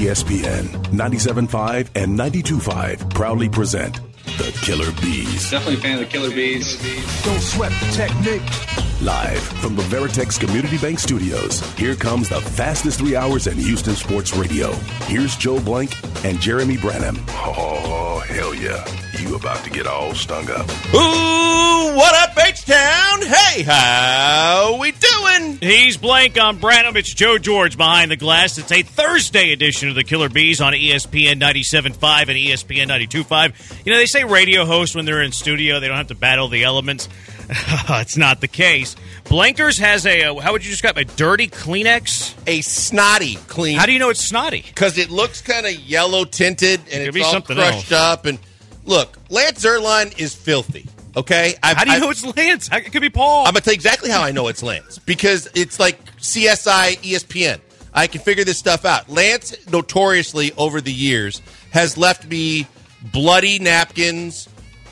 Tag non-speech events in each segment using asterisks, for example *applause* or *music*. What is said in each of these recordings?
ESPN 97.5 and 92.5 proudly present the Killer Bees. Definitely a fan of the Killer Bees. Don't sweat the technique. Live from the Veritex Community Bank Studios, here comes the fastest three hours in Houston sports radio. Here's Joe Blank and Jeremy Branham. Oh, hell yeah. You about to get all stung up. Ooh, what up, H-Town? Hey, how we doing? He's Blank on Branham. It's Joe George behind the glass. It's a Thursday edition of the Killer Bees on ESPN 97.5 and ESPN 92.5. You know, they say radio hosts when they're in studio, they don't have to battle the elements. *laughs* it's not the case. Blankers has a, uh, how would you describe it? a dirty Kleenex? A snotty clean. How do you know it's snotty? Because it looks kind of yellow tinted and it's all something crushed else. up. And look, Lance Zierlein is filthy. Okay, I've, How do you I've- know it's Lance? It could be Paul. I'm gonna tell you exactly how I know it's Lance because it's like CSI ESPN. I can figure this stuff out. Lance notoriously over the years has left me bloody napkins,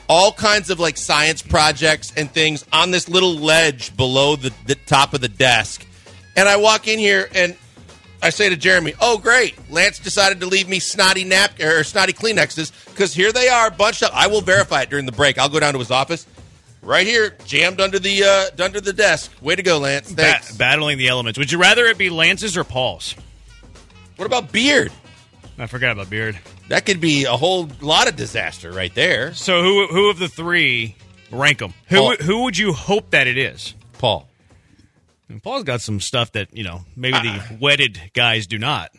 all kinds of like science projects and things on this little ledge below the, the top of the desk. And I walk in here and I say to Jeremy, "Oh, great! Lance decided to leave me snotty nap or snotty Kleenexes because here they are, bunched up. I will verify it during the break. I'll go down to his office, right here, jammed under the uh, under the desk. Way to go, Lance! Ba- Thanks. battling the elements. Would you rather it be Lance's or Paul's? what about beard? I forgot about Beard. That could be a whole lot of disaster right there. So who who of the three rank them? Who Paul. who would you hope that it is? Paul, And Paul's got some stuff that you know maybe Uh, the wedded guys do not.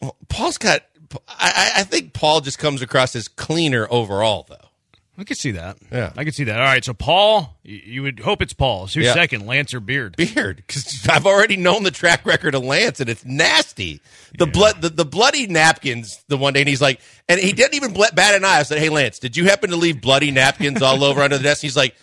Well, Paul's got. I I think Paul just comes across as cleaner overall, though. I could see that. Yeah. I could see that. All right, so Paul, you, would hope it's Paul's. Who's Yeah. second, Lance or Beard? beard because I've already known the track record of Lance and it's nasty. The blood, the, the bloody napkins. The one day, and he's like, and he didn't even bat an eye. I said, "Hey, Lance, did you happen to leave bloody napkins all over under the desk?" He's like.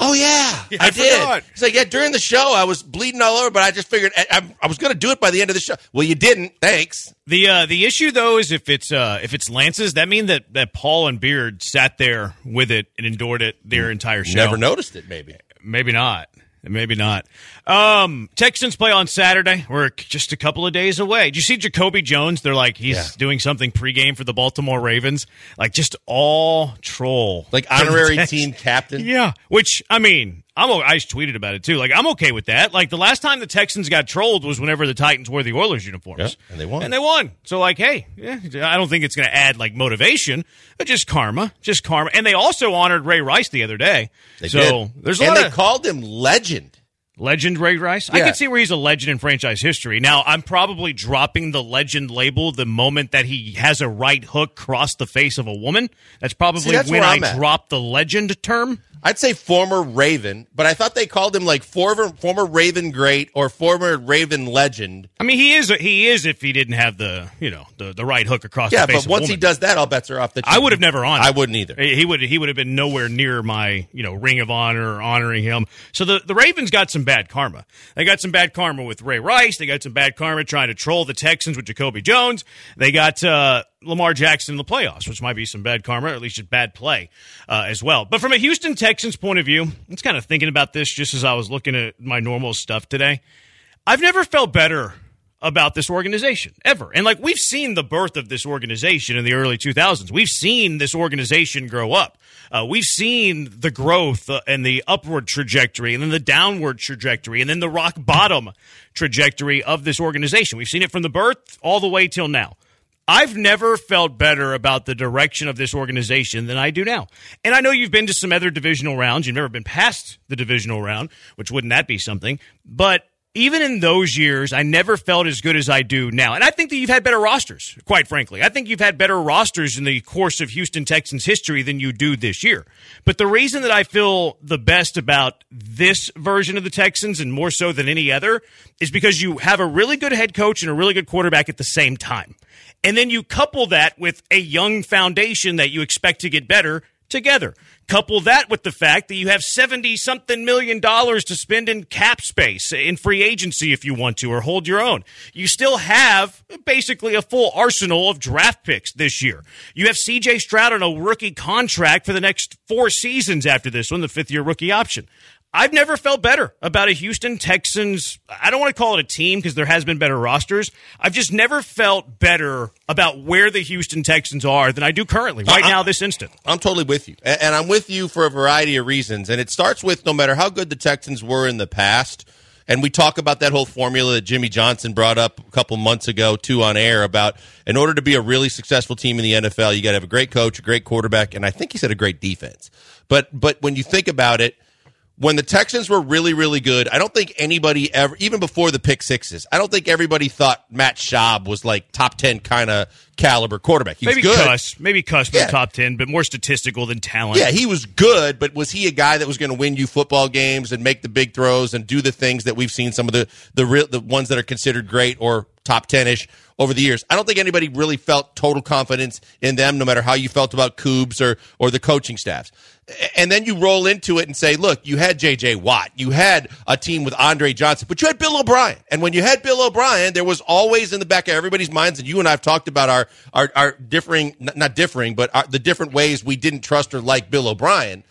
Oh *laughs* yeah, I I, did. He's like, yeah. During the show, I was bleeding all over, but I just figured I, I, I was going to do it by the end of the show. Well, you didn't. Thanks. The uh, the issue though is if it's uh, if it's Lance's, that means that that Paul and Beard sat there with it and endured it their entire show. Never noticed it. Maybe. Maybe not. Maybe not. Um, Texans play on Saturday. We're just a couple of days away. Did you see Jacoby Jones? They're like he's Yeah. doing something pregame for the Baltimore Ravens. Like just all troll. Like honorary *laughs* team captain. Yeah. Which I mean, I'm I tweeted about it too. Like I'm okay with that. Like the last time the Texans got trolled was whenever the Titans wore the Oilers uniforms. Yeah, and they won. And they won. So like, hey, yeah, I don't think it's going to add like motivation, but just karma, just karma. And they also honored Ray Rice the other day. They so did. there's a and lot they of called him legend. legend Ray Rice. I can see where he's a legend in franchise history. Now I'm probably dropping the legend label the moment that he has a right hook cross the face of a woman. That's probably See, that's when I at. drop the legend term. I'd say former Raven, but I thought they called him like former former Raven great or former Raven legend. I mean, he is. He is. If he didn't have the, you know, the, the right hook across Yeah, the face but once he does that, all bets are off. That I would have never honored. I wouldn't either. He he would. He would have been nowhere near my, you know, ring of honor or honoring him. So the the Ravens got some bad karma. They got some bad karma with Ray Rice. They got some bad karma trying to troll the Texans with Jacoby Jones. They got uh, Lamar Jackson in the playoffs, which might be some bad karma, or at least just bad play uh, as well. But from a Houston Texans point of view, I was kind of thinking about this just as I was looking at my normal stuff today. I've never felt better about this organization ever. And like we've seen the birth of this organization in the early 2000s. We've seen this organization grow up. Uh, we've seen the growth uh, and the upward trajectory and then the downward trajectory and then the rock bottom trajectory of this organization. We've seen it from the birth all the way till now. I've never felt better about the direction of this organization than I do now. And I know you've been to some other divisional rounds. You've never been past the divisional round, which wouldn't that be something? But even in those years, I never felt as good as I do now. And I think that you've had better rosters, quite frankly. I think you've had better rosters in the course of Houston Texans history than you do this year. But the reason that I feel the best about this version of the Texans and more so than any other is because you have a really good head coach and a really good quarterback at the same time. And then you couple that with a young foundation that you expect to get better together. Couple that with the fact that you have 70 something million dollars to spend in cap space in free agency if you want to or hold your own. You still have basically a full arsenal of draft picks this year. You have CJ Stroud on a rookie contract for the next four seasons after this one, the fifth year rookie option. I've never felt better about a Houston Texans. I don't want to call it a team because there has been better rosters. I've just never felt better about where the Houston Texans are than I do currently, right now, this instant. I'm totally with you. And I'm with you for a variety of reasons. And it starts with no matter how good the Texans were in the past, and we talk about that whole formula that Jimmy Johnson brought up a couple months ago, too, on air about in order to be a really successful team in the NFL, you got to have a great coach, a great quarterback, and I think he said a great defense. But but when you think about it, when the Texans were really, really good, I don't think anybody ever, even before the pick sixes, I don't think everybody thought Matt Schaub was like top 10 kind of caliber quarterback. He maybe was good. Cuss, maybe Cuss was Yeah. top 10, but more statistical than talent. Yeah, he was good, but was he a guy that was going to win you football games and make the big throws and do the things that we've seen some of the the real the ones that are considered great or top 10ish over the years? I don't think anybody really felt total confidence in them no matter how you felt about Coobs or or the coaching staffs. And then you roll into it and say, look, you had JJ Watt, you had a team with Andre Johnson, but you had Bill O'Brien. And when you had Bill O'Brien, there was always in the back of everybody's minds, and you and I have talked about our our, our differing, not differing, but our, the different ways we didn't trust or like Bill O'Brien.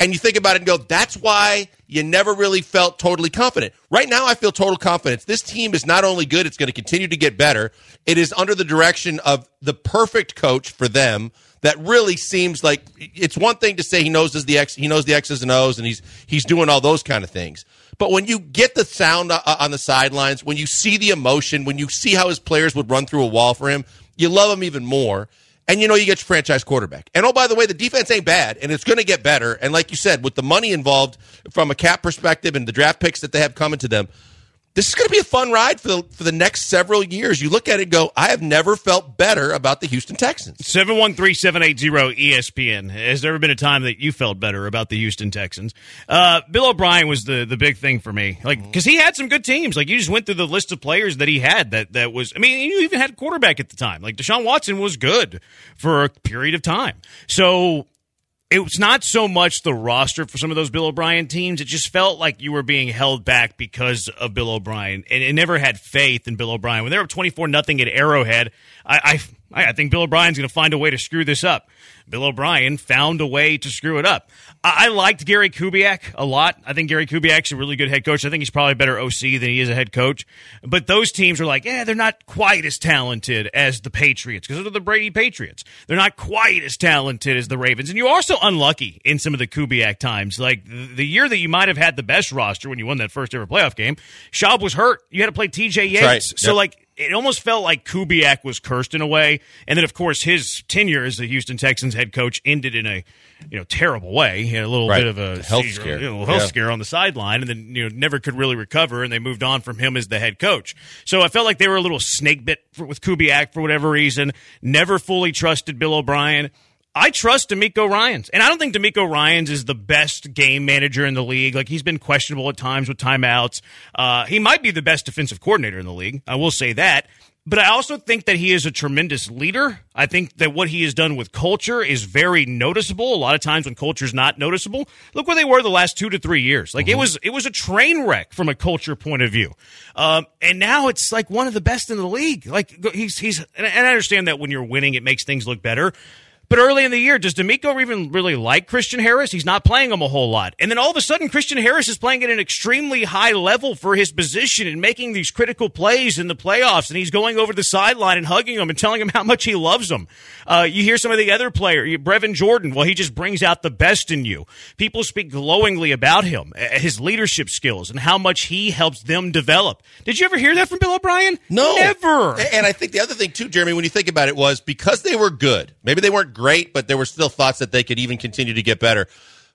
And you think about it and go, that's why you never really felt totally confident. Right now, I feel total confidence. This team is not only good, it's going to continue to get better. It is under the direction of the perfect coach for them that really seems like it's one thing to say he knows the X, he knows the X's and O's and he's, he's doing all those kind of things. But when you get the sound uh, on the sidelines, when you see the emotion, when you see how his players would run through a wall for him, you love him even more. And you know you get your franchise quarterback. And oh, by the way, the defense ain't bad, and it's going to get better. And like you said, with the money involved from a cap perspective and the draft picks that they have coming to them, this is going to be a fun ride for the for the next several years. You look at it and go, I have never felt better about the Houston Texans. 713 780 ESPN. Has there ever been a time that you felt better about the Houston Texans? Uh, Bill O'Brien was the, the big thing for me. Like, because he had some good teams. Like, you just went through the list of players that he had that, that was, I mean, you even had a quarterback at the time. Like, Deshaun Watson was good for a period of time. So, it was not so much the roster for some of those Bill O'Brien teams. It just felt like you were being held back because of Bill O'Brien, and it never had faith in Bill O'Brien. When they were twenty four nothing at Arrowhead, I, I I think Bill O'Brien's going to find a way to screw this up. Bill O'Brien found a way to screw it up. I, I liked Gary Kubiak a lot. I think Gary Kubiak's a really good head coach. I think he's probably a better OC than he is a head coach. But those teams are like, yeah, they're not quite as talented as the Patriots because they're the Brady Patriots. They're not quite as talented as the Ravens. And you're also unlucky in some of the Kubiak times. Like the the year that you might have had the best roster when you won that first ever playoff game, Schaub was hurt. You had to play TJ Yates. right. So Yep. like it almost felt like Kubiak was cursed in a way, and then of course his tenure as the Houston Texans head coach ended in a you know terrible way. He had a little Right. bit of a Health seizure, scare. you know, health Yeah. scare on the sideline, and then you know never could really recover, and they moved on from him as the head coach. So I felt like they were a little snake bit for, with Kubiak for whatever reason. Never fully trusted Bill O'Brien. I trust DeMeco Ryans, and I don't think DeMeco Ryans is the best game manager in the league. Like he's been questionable at times with timeouts. Uh, he might be the best defensive coordinator in the league. I will say that. But I also think that he is a tremendous leader. I think that what he has done with culture is very noticeable. A lot of times when culture is not noticeable, look where they were the last two to three years. Like it was, it was a train wreck from a culture point of view. Um, and now it's like one of the best in the league. Like he's, he's, and I understand that when you're winning, it makes things look better. But early in the year, does DeMeco even really like Christian Harris? He's not playing him a whole lot. And then all of a sudden, Christian Harris is playing at an extremely high level for his position and making these critical plays in the playoffs. And he's going over the sideline and hugging him and telling him how much he loves him. Uh, you hear some of the other players, Brevin Jordan, well, he just brings out the best in you. People speak glowingly about him, uh, his leadership skills, and how much he helps them develop. Did you ever hear that from Bill O'Brien? No, Never. And I think the other thing too, Jeremy, when you think about it, was because they were good. Maybe they weren't great, but there were still thoughts that they could even continue to get better.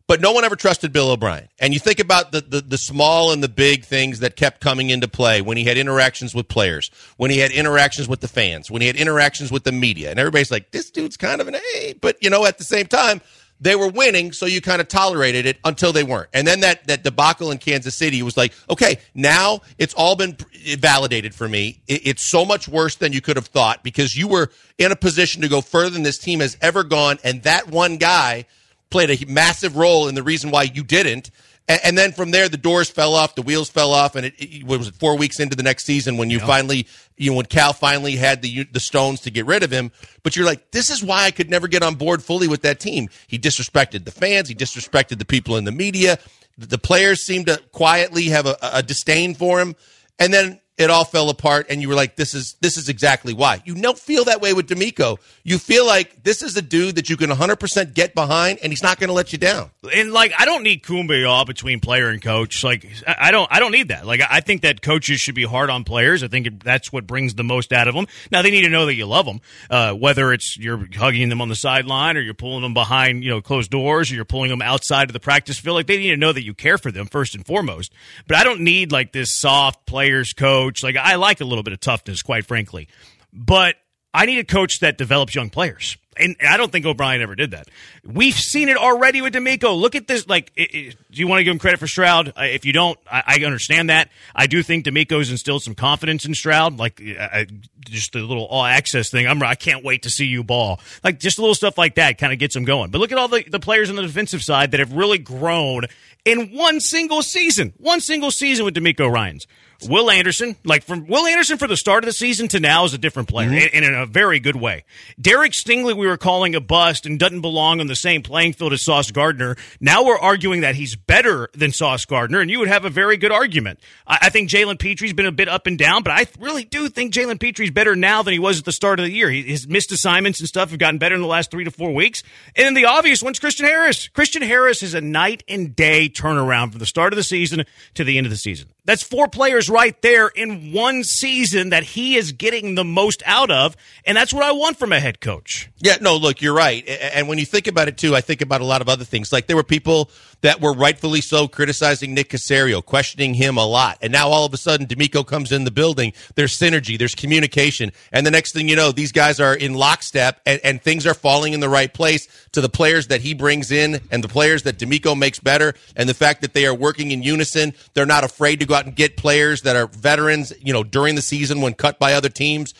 But no one ever trusted Bill O'Brien. And you think about the, the, the small and the big things that kept coming into play when he had interactions with players, when he had interactions with the fans, when he had interactions with the media. And everybody's like, this dude's kind of an A. But, you know, at the same time, they were winning, so you kind of tolerated it until they weren't. And then that, that debacle in Kansas City was like, okay, now it's all been validated for me. It, it's so much worse than you could have thought because you were in a position to go further than this team has ever gone. And that one guy played a massive role in the reason why you didn't. And, and then from there, the doors fell off, the wheels fell off, and it, it was it four weeks into the next season when you finally, you know, when Cal finally had the the stones to get rid of him. But you're like, this is why I could never get on board fully with that team. He disrespected the fans, he disrespected the people in the media. The players seemed to quietly have a, a disdain for him, and then it all fell apart and you were like this is this is exactly why. You don't feel that way with DeMeco you feel like this is a dude that you can 100% get behind and he's not going to let you down. And like I don't need kumbaya between player and coach. Like I don't I don't need that. Like I think that coaches should be hard on players. I think that's what brings the most out of them now they need to know that you love them uh, whether it's you're hugging them on the sideline or you're pulling them behind you know closed doors or you're pulling them outside of the practice field. Like they need to know that you care for them first and foremost. But I don't need like this soft players coach coach. Like I like a little bit of toughness, quite frankly, but I need a coach that develops young players. And I don't think O'Brien ever did that. We've seen it already with DeMeco. Look at this. Like, it, it, do you want to give him credit for Stroud? If you don't, I, I, understand that. I do think DeMeco's instilled some confidence in Stroud. Like, I, just the little all access thing. I'm, I can't wait to see you ball. Like, just a little stuff like that kind of gets him going. But look at all the, the players on the defensive side that have really grown in one single season. One single season with DeMeco Ryans. Will Anderson, like from Will Anderson for the start of the season to now, is a different player mm-hmm. and in a very good way. Derek Stingley, we were calling a bust and doesn't belong on the same playing field as Sauce Gardner. Now we're arguing that he's better than Sauce Gardner, and you would have a very good argument. I, I think Jalen Pitre's been a bit up and down, but I really do think Jalen Pitre's better now than he was at the start of the year. He, his missed assignments and stuff have gotten better in the last three to four weeks. And then the obvious one's Christian Harris. Christian Harris is a night and day turnaround from the start of the season to the end of the season. That's four players right there in one season that he is getting the most out of. And that's what I want from a head coach. Yeah, no, look, you're right. And when you think about it, too, I think about a lot of other things. Like there were people that were rightfully so criticizing Nick Caserio, questioning him a lot. And now all of a sudden, DeMeco comes in the building. There's synergy, there's communication. And the next thing you know, these guys are in lockstep and, and things are falling in the right place to the players that he brings in and the players that DeMeco makes better. And the fact that they are working in unison, they're not afraid to go out and get players that are veterans, you know, during the season when cut by other teams.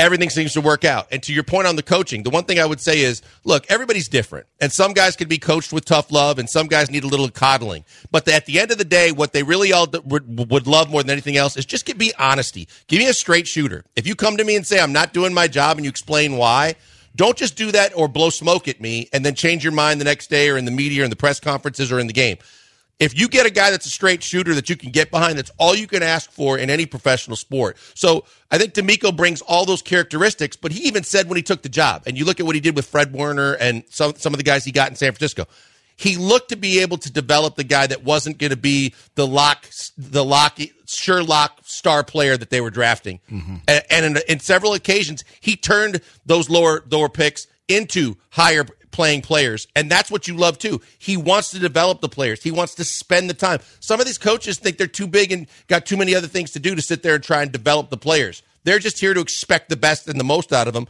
Everything seems to work out. And to your point on the coaching, the one thing I would say is, look, everybody's different. And some guys can be coached with tough love and some guys need a little coddling. But at the end of the day, what they really all would, love more than anything else is just give me honesty. Give me a straight shooter. If you come to me and say, I'm not doing my job and you explain why, don't just do that or blow smoke at me and then change your mind the next day or in the media or in the press conferences or in the game. If you get a guy that's a straight shooter that you can get behind, that's all you can ask for in any professional sport. So I think DeMeco brings all those characteristics, but he even said when he took the job, and you look at what he did with Fred Warner and some, some of the guys he got in San Francisco, he looked to be able to develop the guy that wasn't going to be the lock, the lock, Sherlock star player that they were drafting. Mm-hmm. And, and in, in several occasions, he turned those lower, lower picks into higher playing players. And that's what you love too. He wants to develop the players. He wants to spend the time. Some of these coaches think they're too big and got too many other things to do to sit there and try and develop the players. They're just here to expect the best and the most out of them.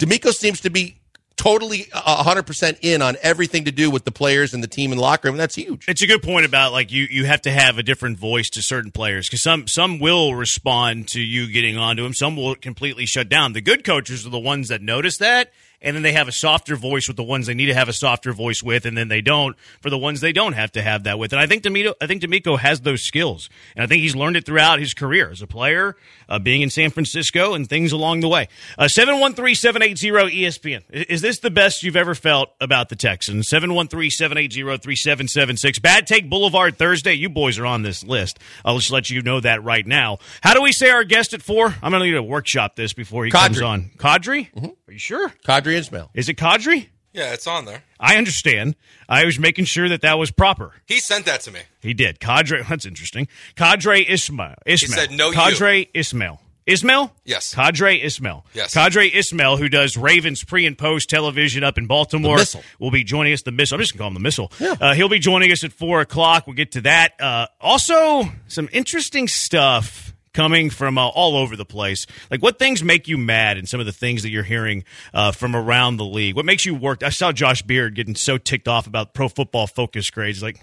DeMeco seems to be totally uh, 100% in on everything to do with the players and the team and locker room. And that's huge. It's a good point about like you, you have to have a different voice to certain players because some, some will respond to you getting onto them. Some will completely shut down. The good coaches are the ones that notice that and then they have a softer voice with the ones they need to have a softer voice with, and then they don't for the ones they don't have to have that with. And I think DeMeco, I think DeMeco has those skills, and I think he's learned it throughout his career as a player, uh, being in San Francisco, and things along the way. Uh, seven one three seven eight zero ESPN. Is this the best you've ever felt about the Texans? Seven one three seven eight zero three seven seven six. Bad Take Boulevard Thursday. You boys are on this list. I'll just let you know that right now. How do we say our guest at four? I'm going to need to workshop this before he comes on. Qadry? Mm-hmm. Are you sure? Qadry Ismail. Is it Qadry? Yeah, it's on there. I understand. I was making sure that that was proper. He sent that to me. He did. Qadry, *laughs* that's interesting. Qadry Ismail. Ismail. He said no Qadry you. Ismail. Ismail? Yes. Qadry Ismail. Yes. Qadry Ismail, who does Ravens pre and post television up in Baltimore, will be joining us. The missile. I'm just going to call him the missile. Yeah. Uh, he'll be joining us at 4 o'clock. We'll get to that. Uh, also, some interesting stuff coming from uh, all over the place. Like, what things make you mad and some of the things that you're hearing uh, from around the league? What makes you work? I saw Josh Beard getting so ticked off about pro football focus grades. Like,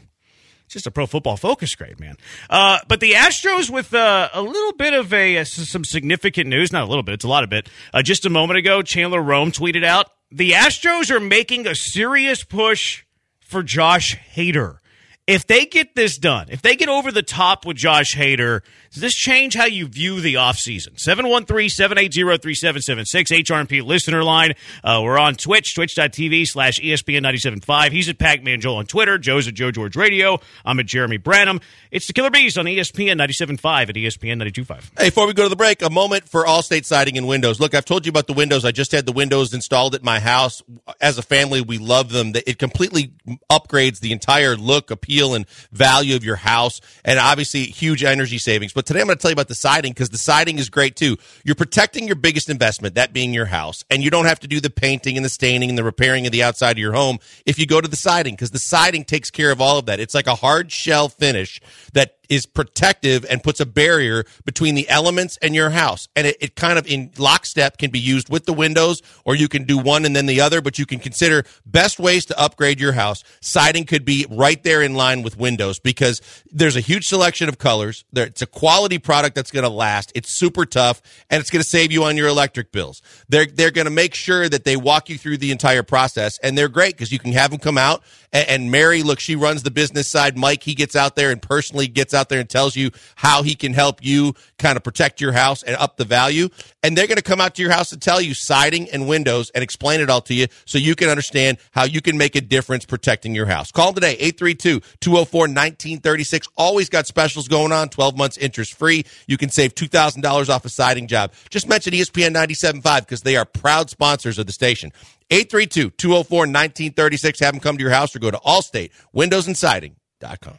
it's just a pro football focus grade, man. Uh, but the Astros with uh, a little bit of a uh, some significant news, not a little bit, it's a lot of it. Uh, just a moment ago, Chandler Rome tweeted out the Astros are making a serious push for Josh Hader. If they get this done, if they get over the top with Josh Hader, does this change how you view the offseason? 713-780-3776, HRP listener line. Uh, we're on Twitch, twitch.tv slash ESPN 975. He's at Pac-Man Joel on Twitter. Joe's at Joe George Radio. I'm at Jeremy Branham. It's the Killer Bees on ESPN 97.5 at ESPN 92.5. Hey, before we go to the break, a moment for Allstate siding and windows. Look, I've told you about the windows. I just had the windows installed at my house. As a family, we love them. It completely upgrades the entire look, appeal, and value of your house, and obviously huge energy savings. But today I'm going to tell you about the siding because the siding is great too. You're protecting your biggest investment, that being your house, and you don't have to do the painting and the staining and the repairing of the outside of your home if you go to the siding because the siding takes care of all of that. It's like a hard shell finish that is protective and puts a barrier between the elements and your house. And it, it, kind of in lockstep can be used with the windows, or you can do one and then the other, but you can consider best ways to upgrade your house. Siding could be right there in line with windows because there's a huge selection of colors. There, it's a quality product that's going to last. It's super tough and it's going to save you on your electric bills. They're, they're going to make sure that they walk you through the entire process and they're great because you can have them come out and, Mary, look, she runs the business side. Mike, he gets out there and personally gets out there and tells you how he can help you kind of protect your house and up the value. And they're going to come out to your house and tell you siding and windows and explain it all to you so you can understand how you can make a difference protecting your house. Call them today, 832 204 1936. Always got specials going on, 12 months interest free. You can save $2,000 off a siding job. Just mention ESPN 97.5 because they are proud sponsors of the station. 832 204 1936. Have them come to your house or go to Allstate Windows and Siding.com.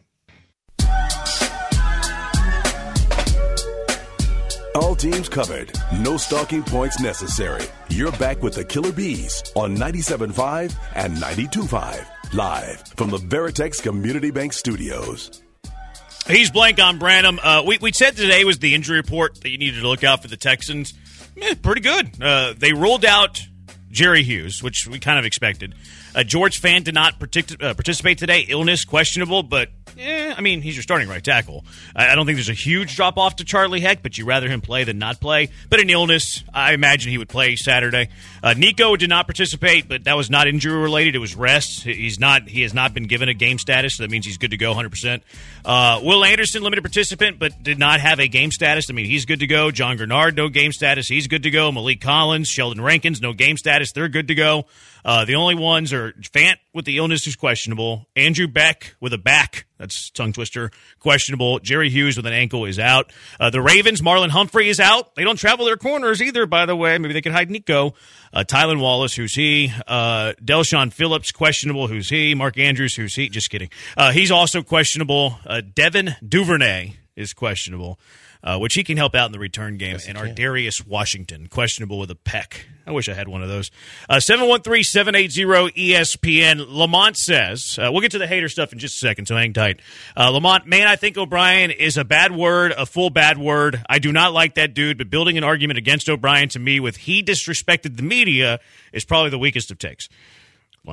All teams covered. No stalking points necessary. You're back with the Killer Bees on 97.5 and 92.5. Live from the Veritex Community Bank Studios. He's blank on Branham. Uh, we, we said today was the injury report that you needed to look out for the Texans. Eh, pretty good. Uh, they ruled out Jerry Hughes, which we kind of expected. Uh, George Fant did not partic- uh, participate today. Illness questionable, but eh, I mean, he's your starting right tackle. I, I don't think there's a huge drop off to Charlie Heck, but you'd rather him play than not play. But in illness, I imagine he would play Saturday. Uh, Nico did not participate, but that was not injury related. It was rest. He's not. He has not been given a game status, so that means he's good to go 100. percent uh, Will Anderson, limited participant, but did not have a game status. I mean, he's good to go. John Greenard, no game status. He's good to go. Maliek Collins, Sheldon Rankins, no game status. They're good to go. Uh, the only ones are Fant with the illness who's questionable, Andrew Beck with a back that's tongue twister questionable, Jerry Hughes with an ankle is out. Uh, the Ravens, Marlon Humphrey is out. They don't travel their corners either, by the way. Maybe they could hide Nico. Uh, Tylan Wallace, who's he? Uh, Del'Shawn Phillips, questionable. Who's he? Mark Andrews, who's he? Just kidding. Uh, he's also questionable. Uh, Devin Duvernay is questionable uh, which he can help out in the return game. Yes, and Ar'Darius Washington, questionable with a peck. I wish I had one of those. Uh, 713 780 ESPN. Lamont says, uh, we'll get to the Hader stuff in just a second, so hang tight. Uh, Lamont, man, I think O'Brien is a bad word, a full bad word. I do not like that dude, but building an argument against O'Brien to me with he disrespected the media is probably the weakest of takes.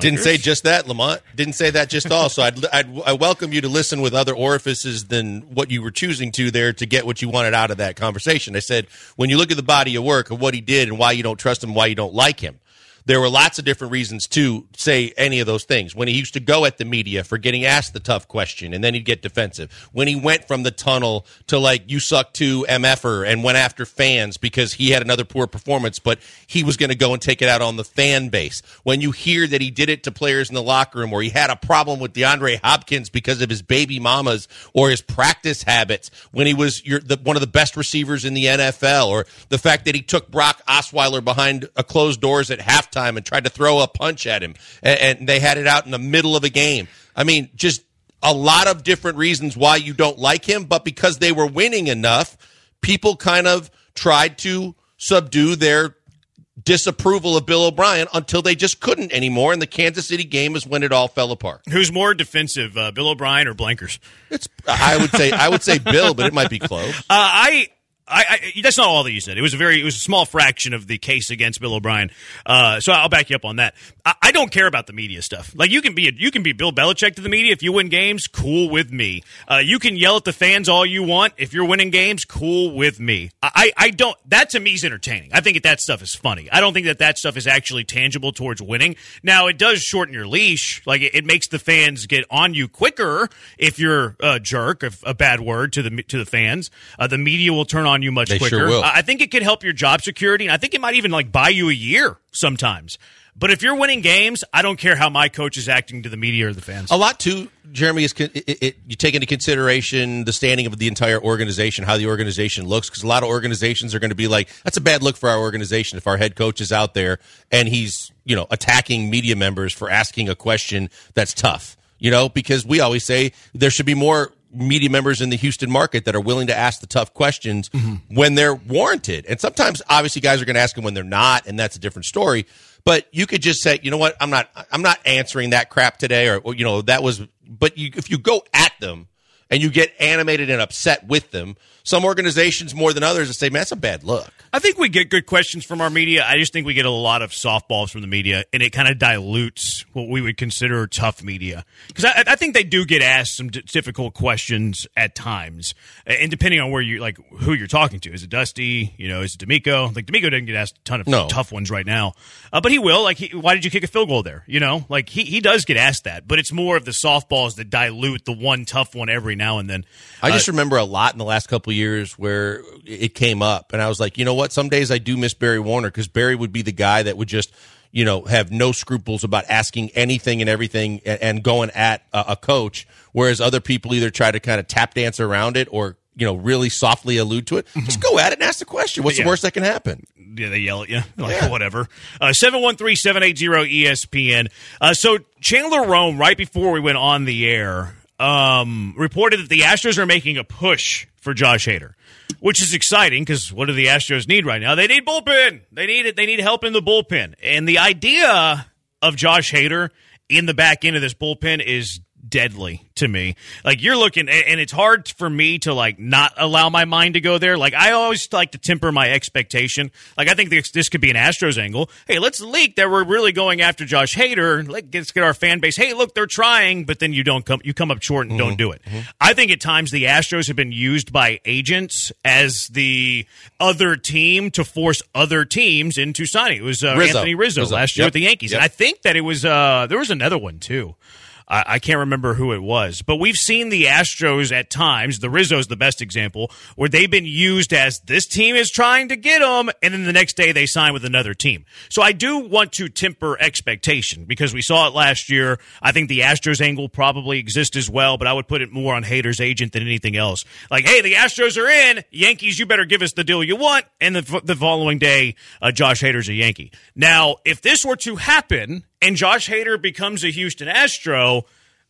Didn't say just that, Lamont. Didn't say that just all. So I'd, *laughs* I'd I welcome you to listen with other orifices than what you were choosing to there to get what you wanted out of that conversation. I said when you look at the body of work of what he did and why you don't trust him, why you don't like him there were lots of different reasons to say any of those things. When he used to go at the media for getting asked the tough question and then he'd get defensive. When he went from the tunnel to like, you suck to MFer and went after fans because he had another poor performance, but he was going to go and take it out on the fan base. When you hear that he did it to players in the locker room or he had a problem with DeAndre Hopkins because of his baby mamas or his practice habits when he was your, the, one of the best receivers in the NFL or the fact that he took Brock Osweiler behind a closed doors at halftime halftime and tried to throw a punch at him, and, and they had it out in the middle of a game. I mean, just a lot of different reasons why you don't like him, but because they were winning enough, people kind of tried to subdue their disapproval of Bill O'Brien until they just couldn't anymore. And the Kansas City game is when it all fell apart. Who's more defensive, uh, Bill O'Brien or Blankers? It's I would say I would say Bill, but it might be close. Uh, I I, I, that's not all that you said. It was a very, it was a small fraction of the case against Bill O'Brien. Uh, so I'll back you up on that. I, I, don't care about the media stuff. Like you can be, a, you can be Bill Belichick to the media if you win games. Cool with me. Uh, you can yell at the fans all you want if you're winning games. Cool with me. I, I don't. That to me is entertaining. I think that that stuff is funny. I don't think that that stuff is actually tangible towards winning. Now it does shorten your leash. Like it, it makes the fans get on you quicker if you're a jerk, if a bad word to the to the fans. Uh, the media will turn on you much they quicker. Sure I think it could help your job security, and I think it might even like buy you a year sometimes. But if you're winning games, I don't care how my coach is acting to the media or the fans. A lot too, Jeremy. Is it, it, you take into consideration the standing of the entire organization, how the organization looks, because a lot of organizations are going to be like, "That's a bad look for our organization." If our head coach is out there and he's you know attacking media members for asking a question that's tough, you know, because we always say there should be more media members in the Houston market that are willing to ask the tough questions mm-hmm. when they're warranted. And sometimes, obviously, guys are going to ask them when they're not, and that's a different story. But you could just say, you know what, I'm not, I'm not answering that crap today, or you know, that was. But you, if you go at them and you get animated and upset with them, some organizations more than others that say, man, that's a bad look. I think we get good questions from our media. I just think we get a lot of softballs from the media, and it kind of dilutes what we would consider tough media. Because I, I, think they do get asked some d- difficult questions at times, and depending on where you like who you're talking to, is it Dusty? You know, is it DeMeco? Like DeMeco doesn't get asked a ton of no. tough ones right now, uh, but he will. Like, he, why did you kick a field goal there? You know, like he he does get asked that, but it's more of the softballs that dilute the one tough one every now and then. I just uh, remember a lot in the last couple years where it came up, and I was like, you know what? Some days I do miss Barry Warner because Barry would be the guy that would just you know, have no scruples about asking anything and everything and, and going at a, a, coach, whereas other people either try to kind of tap dance around it or you know really softly allude to it. Mm-hmm. Just go at it and ask the question. What's yeah. the worst that can happen? Yeah, they yell at you *laughs* like yeah. whatever. Uh, seven one three seven eight zero ESPN. Uh, so Chandler Rome, right before we went on the air, um, reported that the Astros are making a push for Josh Hader which is exciting because what do the Astros need right now? They need bullpen. They need it. They need help in the bullpen. And the idea of Josh Hader in the back end of this bullpen is deadly to me. Like you're looking, and it's hard for me to like not allow my mind to go there. Like I always like to temper my expectation. Like I think this, this could be an Astros angle. Hey, let's leak that we're really going after Josh Hader. Let's get our fan base. Hey, look, they're trying, but then you don't come, you come up short and mm-hmm. don't do it. Mm-hmm. I think at times the Astros have been used by agents as the other team to force other teams into signing. It was uh, Rizzo. Anthony Rizzo, Rizzo, last year yep. with the Yankees, yep. and I think that it was uh, there was another one too. I, I can't remember who it was, but we've seen the Astros at times. The Rizzo's the best example where they've been used as this team is trying to get them, and then the next day they sign with another team. So I do want to temper expectation because we saw it last year. I think the Astros angle probably exists as well, but I would put it more on Hader's agent than anything else. Like, hey, the Astros are in. Yankees, you better give us the deal you want. And the, the following day, uh, Josh Hader's a Yankee. Now, if this were to happen, and Josh Hader becomes a Houston Astro,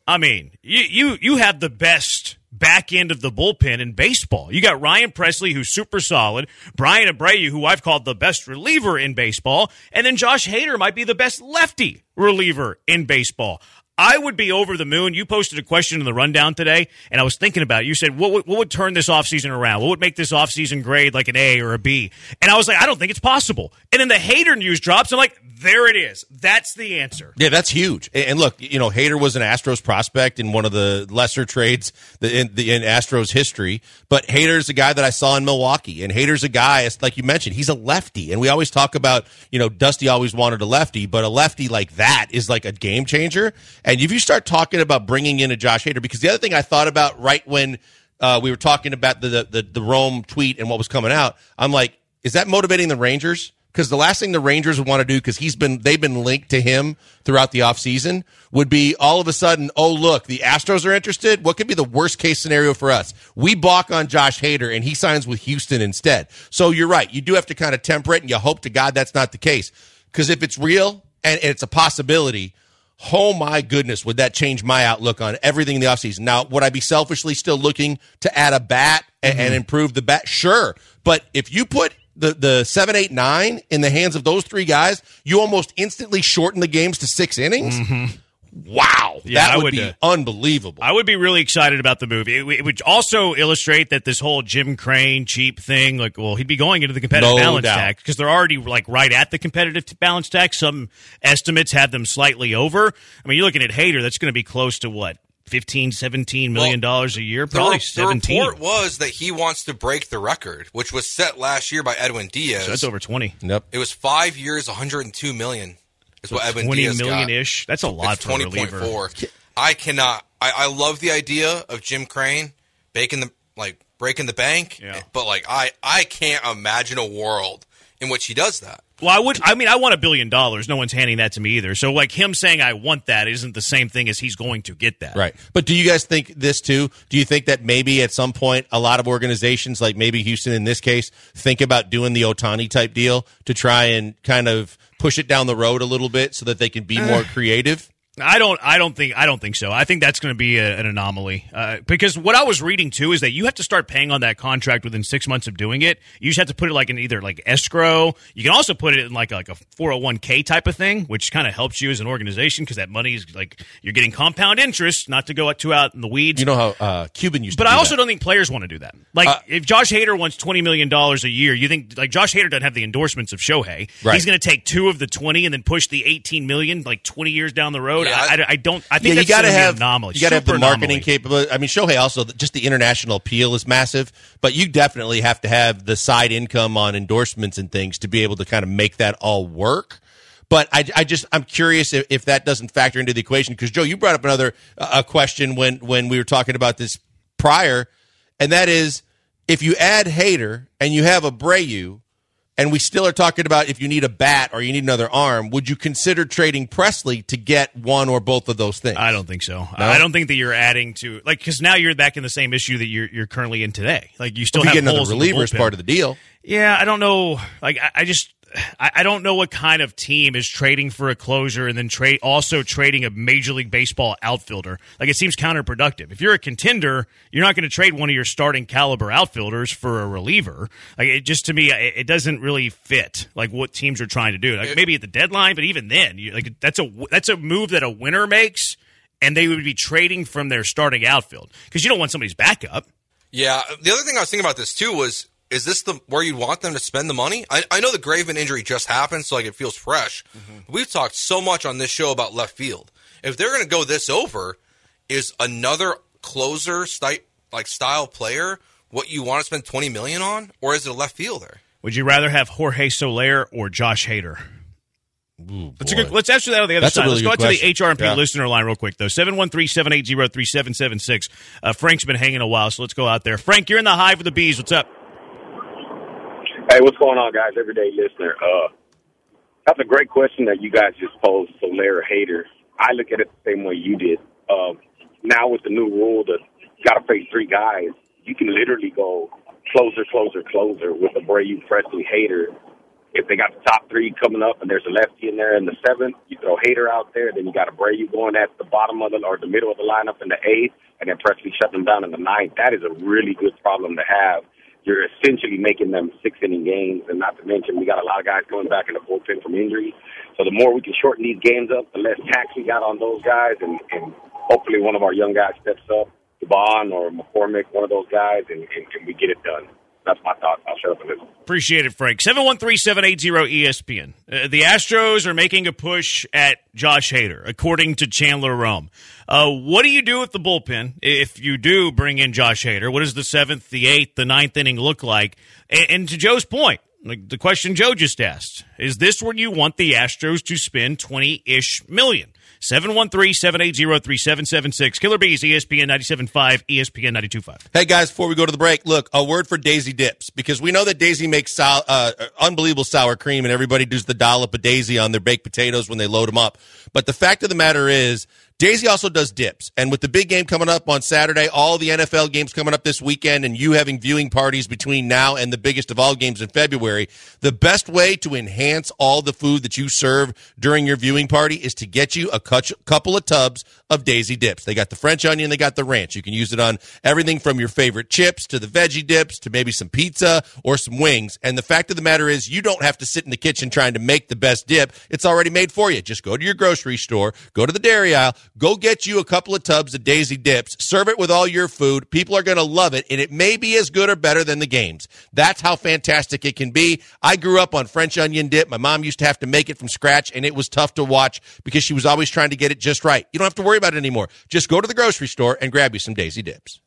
I mean, you you you have the best back end of the bullpen in baseball. You got Ryan Pressly, who's super solid, Bryan Abreu, who I've called the best reliever in baseball, and then Josh Hader might be the best lefty reliever in baseball. I would be over the moon. You posted a question in the rundown today, and I was thinking about it. You said, what would, what would turn this offseason around? What would make this offseason grade like an A or a B? And I was like, I don't think it's possible. And then the Hader news drops. I'm like, there it is. That's the answer. Yeah, that's huge. And look, you know, Hader was an Astros prospect in one of the lesser trades in, in Astros history. But Hader's a guy that I saw in Milwaukee. And Hader's a guy, like you mentioned, he's a lefty. And we always talk about, you know, Dusty always wanted a lefty, but a lefty like that is like a game changer. And if you start talking about bringing in a Josh Hader, because the other thing I thought about right when uh, we were talking about the, the, the, Rome tweet and what was coming out, I'm like, is that motivating the Rangers? because the last thing the Rangers would want to do because he's been they've been linked to him throughout the offseason would be all of a sudden, oh look, the Astros are interested. What could be the worst case scenario for us? We balk on Josh Hader and he signs with Houston instead. So you're right. You do have to kind of temper it and you hope to God that's not the case. Because if it's real and it's a possibility, oh my goodness, would that change my outlook on everything in the offseason? Now, would I be selfishly still looking to add a bat and, mm-hmm. and improve the bat? Sure. But if you put the the seven, eight, nine in the hands of those three guys, you almost instantly shorten the games to six innings. Mm-hmm. Wow, Yeah, that I would, would, be uh, unbelievable. I would be really excited about the movie. It, it would also illustrate that this whole Jim Crane cheap thing, like, well, he'd be going into the competitive No balance doubt. tax because they're already like right at the competitive t- balance tax. Some estimates have them slightly over. I mean, you're looking at Hader, that's going to be close to what 15, 17 million dollars a year, probably the seventeen. report was that he wants to break the record, which was set last year by Edwin Diaz. So that's over twenty. Yep. It was five years, 102 million. Is what Edwin Twenty ish. That's a lot It's for a reliever. 20.4. I cannot. I, I love the idea of Jim Crane baking the like breaking the bank, Yeah. but like I I can't imagine a world in which he does that. Well, I would. I mean, I want a billion dollars. No one's handing that to me either. So, like him saying I want that isn't the same thing as he's going to get that. Right. But do you guys think this too? Do you think that maybe at some point a lot of organizations, like maybe Houston in this case, think about doing the Ohtani type deal to try and kind of push it down the road a little bit so that they can be uh. more creative? I don't. I don't think. I don't think so. I think that's going to be a, an anomaly uh, because what I was reading too is that you have to start paying on that contract within six months of doing it. You just have to put it like in either like escrow. You can also put it in like a, like a four hundred one k type of thing, which kind of helps you as an organization because that money is like you're getting compound interest, not to go out too out in the weeds. You know how uh, Cuban used But to do I also that. don't think players want to do that. Like, Uh, if Josh Hader wants twenty million dollars a year, you think like Josh Hader doesn't have the endorsements of Shohei. Right. He's going to take two of the twenty and then push the eighteen million like twenty years down the road. Yeah, I, I- I don't. I think yeah, you got to gonna be an have anomaly. you got to have the marketing capability. I mean, Shohei also just the international appeal is massive, but you definitely have to have the side income on endorsements and things to be able to kind of make that all work. But I, I just I'm curious if, if that doesn't factor into the equation because Joe, you brought up another uh, a question when when we were talking about this prior, and that is if you add Hader and you have a Abreu, and we still are talking about if you need a bat or you need another arm, would you consider trading Pressly to get one or both of those things? I don't think so. I don't think that you're adding to like because now you're back in the same issue that you're you're currently in today. Like you still if you get another reliever as part of the deal. Yeah, I don't know. Like, I, I just, I, I don't know what kind of team is trading for a closer and then trade also trading a Major League Baseball outfielder. Like, it seems counterproductive. If you're a contender, you're not going to trade one of your starting caliber outfielders for a reliever. Like, it just to me, it, it doesn't really fit. Like what teams are trying to do. Like maybe at the deadline, but even then, you, like that's a that's a move that a winner makes. And they would be trading from their starting outfield because you don't want somebody's backup. Yeah. The other thing I was thinking about this too was is this the where you'd want them to spend the money? I, I know the Graveman injury just happened, so like it feels fresh. We've talked so much on this show about left field. If they're going to go this over, is another closer sty- like style player what you want to spend twenty million on, or is it a left fielder? Would you rather have Jorge Soler or Josh Hader? That's a boy. good. Let's answer that on the other That's side. really let's go out good to the question. HRMP Yeah. listener line real quick though. 713-780-3776. Uh, Frank's been hanging a while, so let's go out there. Frank, you're in the hive with the bees. What's up? Hey, what's going on, guys? Everyday listener. Uh, that's a great question that you guys just posed, Soler Hader. I look at it the same way you did. Uh, now with the new rule that you got to face three guys, you can literally go closer, closer, closer with a Abreu, Pressly, Hader. If they got the top three coming up and there's a lefty in there in the seventh, you throw Hader out there. Then you got a Abreu going at the bottom of the or the middle of the lineup in the eighth, and then Pressly shut them down in the ninth. That is a really good problem to have you're essentially making them six inning games, and not to mention we got a lot of guys coming back in the bullpen from injury. So the more we can shorten these games up, the less tax we got on those guys, and, and hopefully one of our young guys steps up, Devon or McCormick, one of those guys, and, and, and we get it done. That's my thought. I'll shut up and listen. Appreciate it, Frank. 713-780-ESPN. Uh, the Astros are making a push at Josh Hader, according to Chandler Rome. Uh, what do you do with the bullpen if you do bring in Josh Hader? What does the seventh, the eighth, the ninth inning look like? And, and to Joe's point, like the question Joe just asked, is this where you want the Astros to spend 20-ish million? 713-780-3776. Killer Bees, ESPN 97.5, ESPN 92.5. Hey guys, before we go to the break, look, a word for Daisy Dips because we know that Daisy makes sou- uh, unbelievable sour cream, and everybody does the dollop of Daisy on their baked potatoes when they load them up. But the fact of the matter is, Daisy also does dips, and with the big game coming up on Saturday, all the NFL games coming up this weekend, and you having viewing parties between now and the biggest of all games in February, the best way to enhance all the food that you serve during your viewing party is to get you a cou- couple of tubs of Daisy Dips. They got the French onion, they got the ranch. You can use it on everything from your favorite chips to the veggie dips to maybe some pizza or some wings. And the fact of the matter is, you don't have to sit in the kitchen trying to make the best dip. It's already made for you. Just go to your grocery store, go to the dairy aisle, go get you a couple of tubs of Daisy Dips, serve it with all your food. People are going to love it, and it may be as good or better than the games. That's how fantastic it can be. I grew up on French onion dip. My mom used to have to make it from scratch, and it was tough to watch because she was always trying to get it just right. You don't have to worry about it anymore. Just go to the grocery store and grab you some Daisy Dips.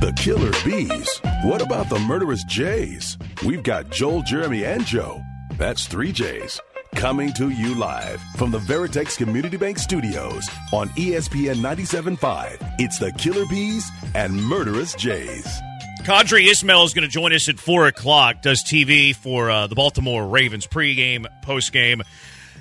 The Killer Bees. What about the murderous Jays? We've got Joel, Jeremy, and Joe. That's three J's. Coming to you live from the Veritex Community Bank Studios on ESPN 97.5. It's the Killer Bees and Murderous Jays. Qadry Ismail is going to join us at 4 o'clock, does TV for uh, the Baltimore Ravens pregame, postgame.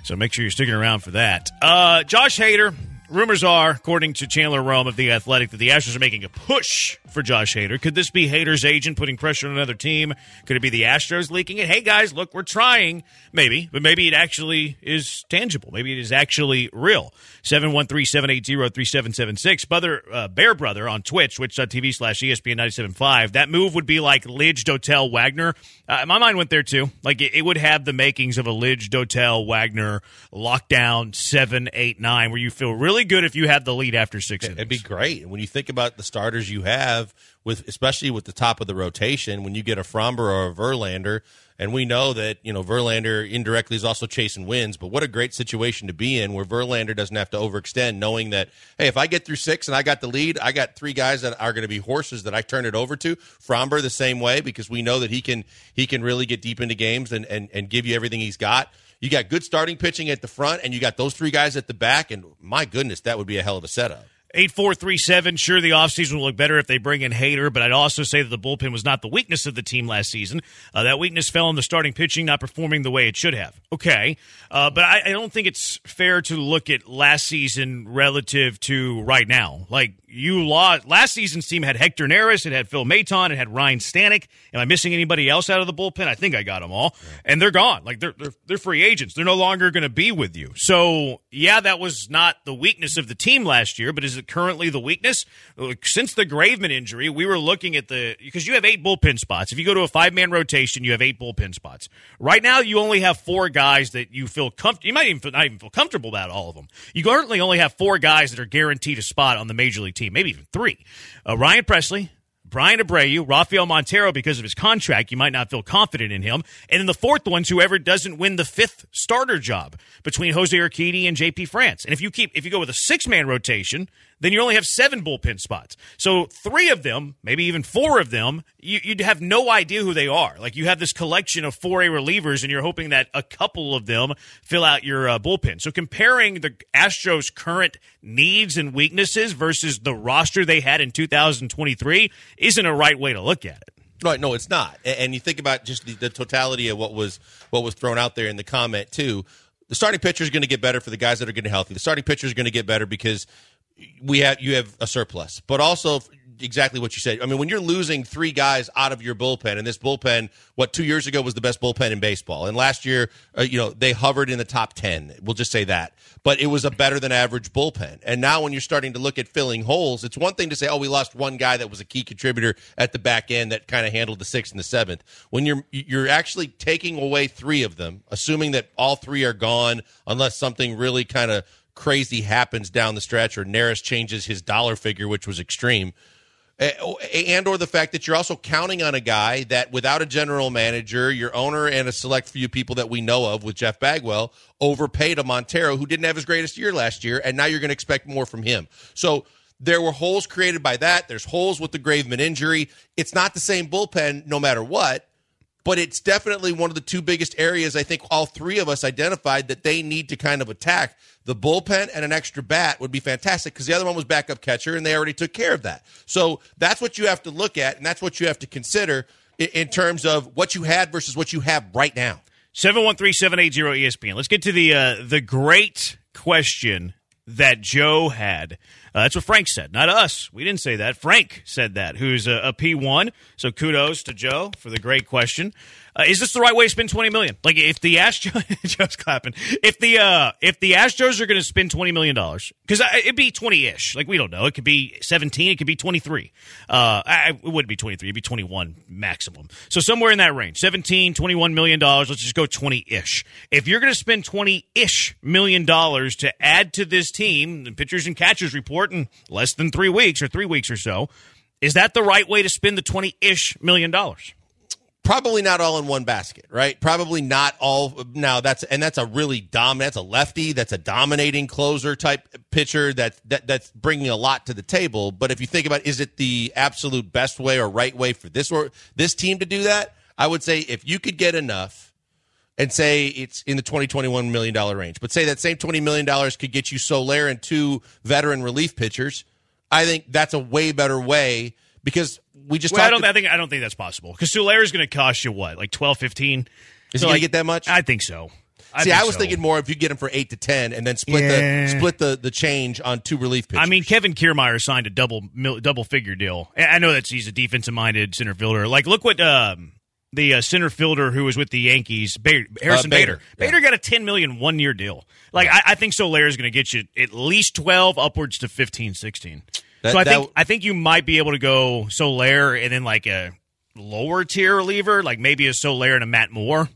So make sure you're sticking around for that. Uh, Josh Hader, rumors are, according to Chandler Rome of The Athletic, that the Astros are making a push for Josh Hader. Could this be Hader's agent putting pressure on another team? Could it be the Astros leaking it? Hey, guys, look, we're trying. Maybe, but maybe it actually is tangible. Maybe it is actually real. 713-780-3776. Brother, uh, Bear Brother on Twitch, twitch.tv slash ESPN 97.5. That move would be like Lidge, Dotel, Wagner. Uh, my mind went there too. Like it, it would have the makings of a Lidge, Dotel, Wagner lockdown seven, eight, nine, where you feel really good if you had the lead after six innings. It'd be great. When you think about the starters you have, with especially with the top of the rotation, when you get a Framber or a Verlander, and we know that you know Verlander indirectly is also chasing wins. But what a great situation to be in, where Verlander doesn't have to overextend, knowing that hey, if I get through six and I got the lead, I got three guys that are going to be horses that I turn it over to. Framber the same way because we know that he can he can really get deep into games and and, and give you everything he's got. You got good starting pitching at the front, and you got those three guys at the back, and my goodness, that would be a hell of a setup. 8437. Sure, the offseason will look better if they bring in Hader, but I'd also say that the bullpen was not the weakness of the team last season. Uh, that weakness fell in the starting pitching not performing the way it should have. Okay. Uh, but I, I don't think it's fair to look at last season relative to right now. Like, you lost last season's team had Hector Neris, it had Phil Maton, it had Ryan Stanek. Am I missing anybody else out of the bullpen? I think I got them all, and they're gone. Like they're they're, they're free agents. They're no longer going to be with you. So yeah, that was not the weakness of the team last year, but is it currently the weakness? Since the Graveman injury, we were looking at the because you have eight bullpen spots. If you go to a five man rotation, you have eight bullpen spots. Right now, you only have four guys that you feel comfortable. You might even feel, not even feel comfortable about all of them. You currently only have four guys that are guaranteed a spot on the major league team, maybe even three. Uh, Ryan Pressly, Bryan Abreu, Rafael Montero, because of his contract, you might not feel confident in him. And then the fourth one's whoever doesn't win the fifth starter job between Jose Urquidy and JP France. And if you keep, if you go with a six man rotation, then you only have seven bullpen spots. So three of them, maybe even four of them, you, would have no idea who they are. Like you have this collection of 4A relievers, and you're hoping that a couple of them fill out your uh, bullpen. So comparing the Astros' current needs and weaknesses versus the roster they had in 2023 isn't a right way to look at it. Right, no, it's not. And you think about just the, the totality of what was what was thrown out there in the comment too. The starting pitcher is going to get better for the guys that are getting healthy. The starting pitcher is going to get better because we have you have a surplus, but also exactly what you said. I mean, when you're losing three guys out of your bullpen, and this bullpen, what two years ago was the best bullpen in baseball, and last year, uh, you know, they hovered in the top ten. We'll just say that, but it was a better than average bullpen. And now, when you're starting to look at filling holes, it's one thing to say, "Oh, we lost one guy that was a key contributor at the back end that kind of handled the sixth and the seventh. When you're you're actually taking away three of them, assuming that all three are gone, unless something really kind of crazy happens down the stretch or Neris changes his dollar figure, which was extreme. Eh, oh, eh, and or the fact that you're also counting on a guy that without a general manager, your owner and a select few people that we know of with Jeff Bagwell overpaid a Montero who didn't have his greatest year last year, and now you're going to expect more from him. So there were holes created by that. There's holes with the Graveman injury. It's not the same bullpen no matter what but it's definitely one of the two biggest areas I think all three of us identified that they need to kind of attack. The bullpen and an extra bat would be fantastic because the other one was backup catcher and they already took care of that. So that's what you have to look at and that's what you have to consider in, in terms of what you had versus what you have right now. 713-780 ESPN. Let's get to the uh, the great question that Joe had Uh, that's what Frank said, not us. We didn't say that. Frank said that, who's a a P1. So kudos to Joe for the great question. Uh, is this the right way to spend twenty million? Like if the Astros, *laughs* clapping. If the uh, if the Astros are going to spend twenty million dollars, because it'd be twenty ish. Like we don't know. It could be seventeen. It could be twenty three. Uh, I, it wouldn't be twenty three. It'd be twenty one maximum. So somewhere in that range, 17, 21 million dollars. Let's just go twenty ish. If you're going to spend twenty ish million dollars to add to this team, the pitchers and catchers report in less than three weeks or three weeks or so. Is that the right way to spend the twenty ish million dollars? Probably not all in one basket, right? Probably not all. Now that's and that's a really dominant. That's a lefty. That's a dominating closer type pitcher. That that that's bringing a lot to the table. But if you think about, is it the absolute best way or right way for this or this team to do that? I would say if you could get enough. And say it's in the twenty twenty one million dollar range, but say that same twenty million dollars could get you Soler and two veteran relief pitchers. I think that's a way better way because we just Well, I don't. I think I don't think that's possible because Soler is going to cost you what, like 12, 15? Is So, he going like, to get that much? I think so. I See, think I was so. thinking more if you get him for eight to ten, and then split Yeah. the split the, the change on two relief pitchers. I mean, Kevin Kiermaier signed a double mil, double figure deal. I know that he's a defensive minded center fielder. Like, look what um, the uh, center fielder who was with the Yankees, Ba- Harrison Uh, Bader. Bader. Bader got a ten million one year deal. Like, I, I think Soler is going to get you at least twelve, upwards to 15, 16. That- so I think w- I think you might be able to go Soler and then like a lower tier reliever, like maybe a Soler and a Matt Moore.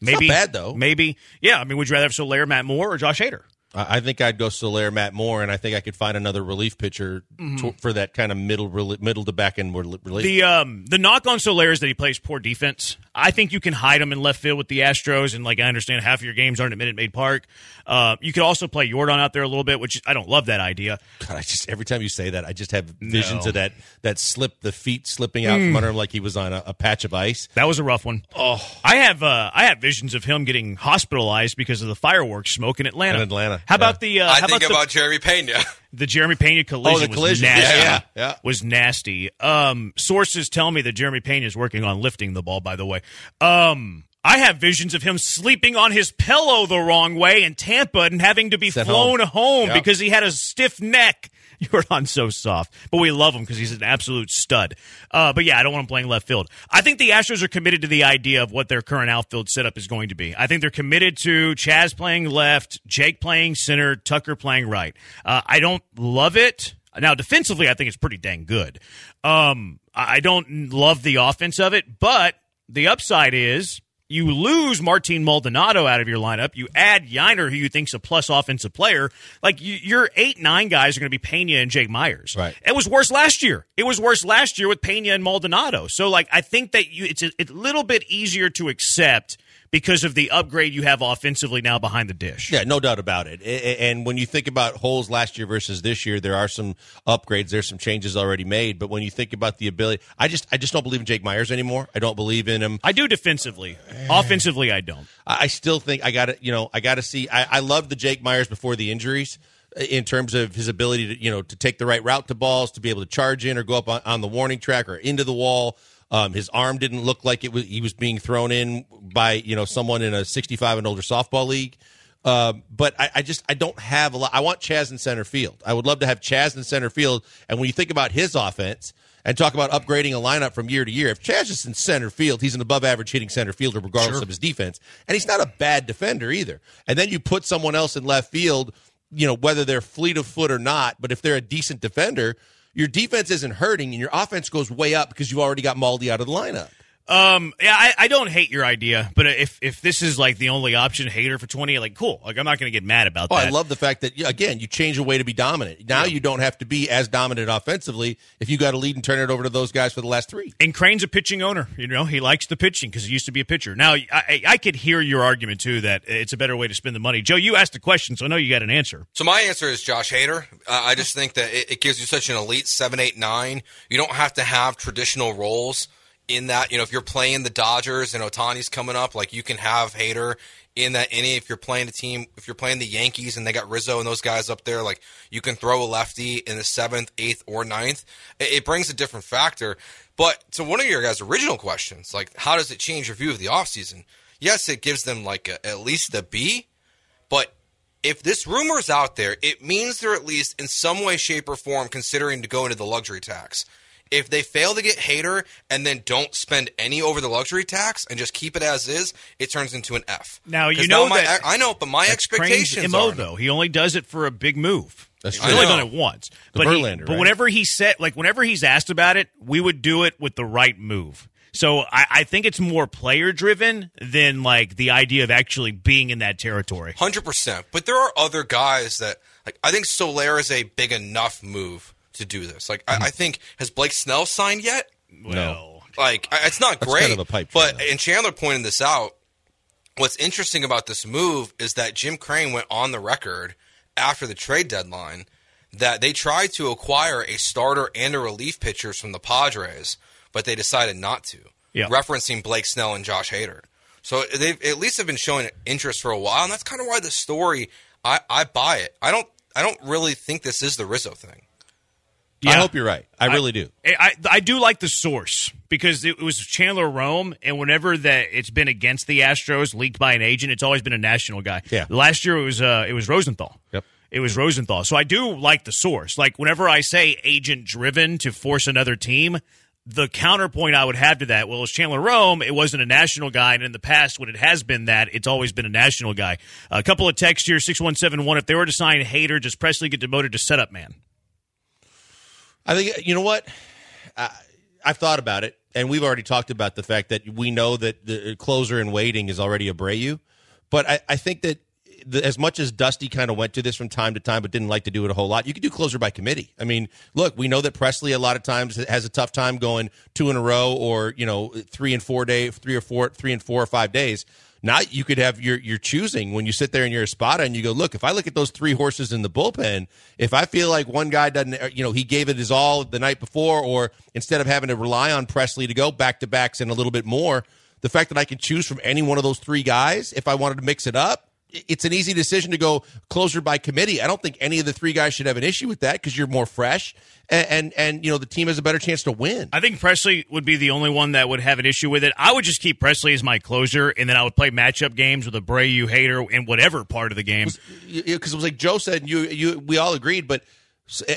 Maybe bad, though. Maybe, yeah. I mean, would you rather have Soler, Matt Moore, or Josh Hader? I I think I'd go Soler, Matt Moore, and I think I could find another relief pitcher to, for that kind of middle middle to back end relief. Mm-hmm. The um the knock on Soler is that he plays poor defense. I think you can hide him in left field with the Astros, and like I understand half of your games aren't at Minute Maid Park. Uh, you could also play Jordan out there a little bit, which I don't love that idea. God, I just every time you say that, I just have visions No. of that that slip, the feet slipping out from under him like he was on a, a patch of ice. That was a rough one. Oh, I have uh, I have visions of him getting hospitalized because of the fireworks smoke in Atlanta. In Atlanta, How about the? Uh, I think about, about Jeremy Pena. the, the Jeremy Pena collision? Oh, the collision. was nasty. Yeah, yeah, yeah. was nasty. Um, sources tell me that Jeremy Pena is working on lifting the ball. By the way, um, I have visions of him sleeping on his pillow the wrong way in Tampa and having to be Sent flown home. home, Yep. because he had a stiff neck. *laughs* Jordan's so soft, but we love him because he's an absolute stud. Uh, but yeah, I don't want him playing left field. I think the Astros are committed to the idea of what their current outfield setup is going to be. I think they're committed to Chaz playing left, Jake playing center, Tucker playing right. Uh, I don't love it. Now, defensively, I think it's pretty dang good. Um, I don't love the offense of it, but the upside is you lose Martin Maldonado out of your lineup. You add Yainer, who you think's a plus offensive player. Like you, your eight nine guys are going to be Pena and Jake Myers. Right. It was worse last year. It was worse last year with Pena and Maldonado. So like I think that you it's a, it's a little bit easier to accept because of the upgrade you have offensively now behind the dish. Yeah, no doubt about it. And when you think about holes last year versus this year, there are some upgrades. There's some changes already made. But when you think about the ability, I just I just don't believe in Jake Myers anymore. I don't believe in him. I do defensively. Offensively, I don't. I still think I got to, you know, I got to see. I, I love the Jake Myers before the injuries in terms of his ability to, you know, to take the right route to balls, to be able to charge in or go up on, on the warning track or into the wall. Um, his arm didn't look like it was. He was being thrown in by you know someone in a 65 and older softball league. Um, but I, I just I don't have a lot. I want Chaz in center field. I would love to have Chaz in center field. And when you think about his offense and talk about upgrading a lineup from year to year, if Chaz is in center field, he's an above average hitting center fielder regardless of his defense, and he's not a bad defender either. And then you put someone else in left field, you know whether they're fleet of foot or not, but if they're a decent defender, your defense isn't hurting and your offense goes way up because you've already got Maldi out of the lineup. Um, yeah, I, I don't hate your idea, but if if this is like the only option, Hader for twenty, like cool. Like I'm not going to get mad about Oh, that. I love the fact that again you change a way to be dominant. Now you don't have to be as dominant offensively if you got a lead and turn it over to those guys for the last three. And Crane's a pitching owner. You know, he likes the pitching because he used to be a pitcher. Now, I, I I could hear your argument too that it's a better way to spend the money. Joe, you asked the question, so I know you got an answer. So my answer is Josh Hader. Uh, I just think that it, it gives you such an elite seven, eight, nine. You don't have to have traditional roles in that. You know, if you're playing the Dodgers and Ohtani's coming up, like you can have Hader in that inning. If you're playing a team, if you're playing the Yankees and they got Rizzo and those guys up there, like you can throw a lefty in the seventh, eighth, or ninth. It, it brings a different factor. But to one of your guys' original questions, like how does it change your view of the offseason? Yes, it gives them like a, at least a B, but if this rumor is out there, it means they're at least in some way, shape, or form considering to go into the luxury tax. If they fail to get Hader and then don't spend any over the luxury tax and just keep it as is, it turns into an F. Now, you know my, that- I know, but my That's Crane's expectations MO are though. He only does it for a big move. That's He's true. only I know. done it once. The but he- Verlander, but whenever he said, like, whenever he's asked about it, we would do it with the right move. So I, I think it's more player driven than like the idea of actually being in that territory. Hundred percent. But there are other guys that like. I think Soler is a big enough move to do this. Like, Mm-hmm. I, I think has Blake Snell signed yet? Well, Like, I- it's not That's great. kind of a pipe but though. and Chandler pointed this out. What's interesting about this move is that Jim Crane went on the record after the trade deadline that they tried to acquire a starter and a relief pitchers from the Padres, but they decided not to. Yeah. Referencing Blake Snell and Josh Hader. So they at least have been showing interest for a while, and that's kind of why the story I, I buy it. I don't I don't really think this is the Rizzo thing. I hope you're right. I really do. I, I I do like the source because it was Chandler Rome, and whenever that it's been against the Astros, leaked by an agent, it's always been a national guy. Yeah. Last year it was uh it was Rosenthal. Yep. It was Rosenthal. So I do like the source. Like whenever I say agent driven to force another team, the counterpoint I would have to that, well, it's Chandler Rome. It wasn't a national guy, and in the past, when it has been that, it's always been a national guy. A couple of texts here: six one seven one. If they were to sign Hader, does Pressly get demoted to setup man? I think you know what I, I've thought about it, and we've already talked about the fact that we know that the closer in waiting is already Abreu, but I, I think that as much as Dusty kind of went to this from time to time, but didn't like to do it a whole lot, you could do closer by committee. I mean, look, we know that Pressly a lot of times has a tough time going two in a row, or you know, three and four day, three or four, three and four or five days. Now you could have your your choosing when you sit there in your spot and you go, look, if I look at those three horses in the bullpen, if I feel like one guy doesn't, uh, you know, he gave it his all the night before, or instead of having to rely on Pressly to go back to backs and a little bit more, the fact that I can choose from any one of those three guys, if I wanted to mix it up, it's an easy decision to go closer by committee. I don't think any of the three guys should have an issue with that because you're more fresh and, and and you know the team has a better chance to win. I think Pressly would be the only one that would have an issue with it. I would just keep Pressly as my closer, and then I would play matchup games with a Abreu, Hader, in whatever part of the game. because it was like Joe said, you you we all agreed, but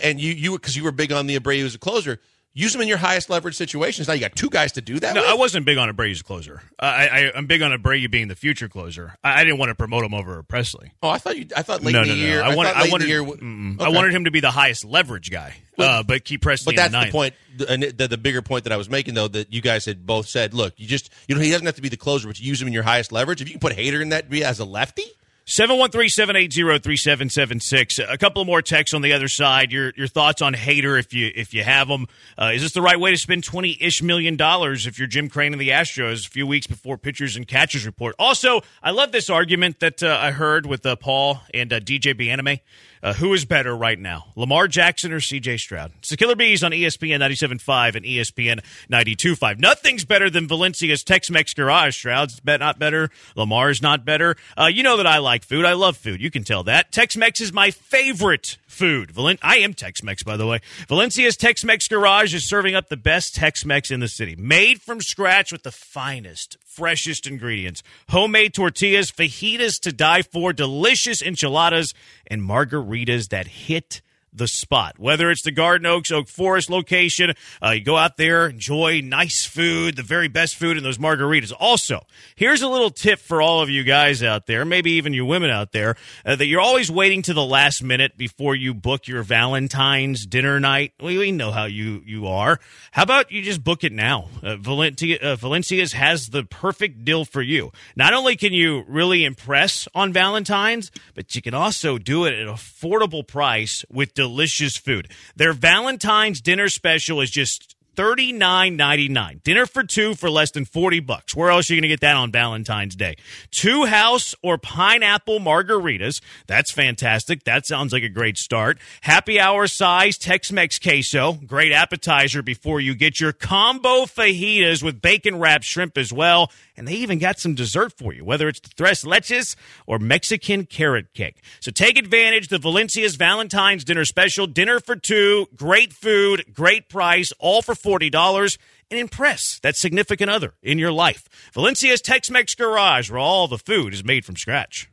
and you you because you were big on the Abreu as a closer. Use them in your highest leverage situations. Now you got two guys to do that. No, with? I wasn't big on a closer. I, I, I'm big on a Abreu being the future closer. I, I didn't want to promote him over Pressly. Oh, I thought you. I thought late no, in no, the no. year. I wanted, I wanted, year. Okay. I wanted him to be the highest leverage guy, uh, but keep Pressly. But that's the, the point. The, the, the bigger point that I was making, though, that you guys had both said, look, you just you know he doesn't have to be the closer, but you use him in your highest leverage. If you can put Hader in that as a lefty, 713-780-3776. A couple of more texts on the other side. Your your thoughts on Hader if you if you have them. Uh, is this the right way to spend 20-ish million dollars if you're Jim Crane and the Astros a few weeks before pitchers and catchers report? Also, I love this argument that uh, I heard with uh, Paul and uh, DJ Bien-Aime. Uh, who is better right now, Lamar Jackson or CJ Stroud? It's the Killer Bees on ESPN 97.5 and ESPN 92.5. Nothing's better than Valencia's Tex-Mex Garage. Stroud's bet not better. Lamar's not better. Uh, you know that I like food. I love food. You can tell that. Tex-Mex is my favorite food. Valen- I am Tex-Mex, by the way. Valencia's Tex-Mex Garage is serving up the best Tex-Mex in the city. Made from scratch with the finest, freshest ingredients. Homemade tortillas, fajitas to die for, delicious enchiladas, and margaritas that hit the spot. Whether it's the Garden Oaks Oak Forest location, uh, you go out there, enjoy nice food, the very best food, and those margaritas. Also, here's a little tip for all of you guys out there, maybe even you women out there, uh, that you're always waiting to the last minute before you book your Valentine's dinner night. We, we know how you, you are. How about you just book it now? Uh, Valencia, uh, Valencia's has the perfect deal for you. Not only can you really impress on Valentine's, but you can also do it at an affordable price with delicious food. Their Valentine's dinner special is just thirty nine ninety nine. Dinner for two for less than forty bucks. Where else are you going to get that on Valentine's Day? Two house or pineapple margaritas. That's fantastic. That sounds like a great start. Happy hour size Tex Mex queso. Great appetizer before you get your combo fajitas with bacon wrapped shrimp as well. And they even got some dessert for you, whether it's the tres leches or Mexican carrot cake. So take advantage the Valencia's Valentine's dinner special. Dinner for two, great food, great price, all for $40 and impress that significant other in your life. Valencia's Tex-Mex Garage, where all the food is made from scratch.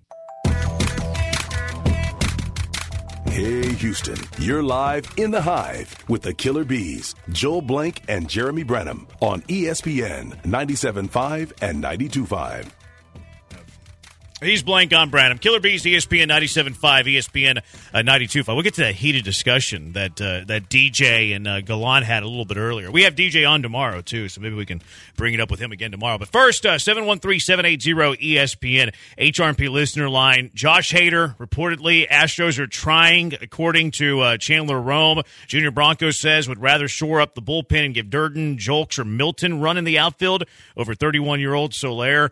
Hey, Houston, you're live in the hive with the Killer Bees, Joel Blank and Jeremy Branham on ESPN 97.5 and 92.5. He's blank on Branham. Killer Bees, ESPN 97.5, ESPN uh, 92.5. We'll get to that heated discussion that uh, that DJ and uh, Galan had a little bit earlier. We have DJ on tomorrow, too, so maybe we can bring it up with him again tomorrow. But first, uh, 713-780-ESPN, HRP listener line. Josh Hader, reportedly, Astros are trying, according to uh, Chandler Rome. Junior Broncos says would rather shore up the bullpen and give Dirden, Julks, or Melton run in the outfield over 31-year-old Soler.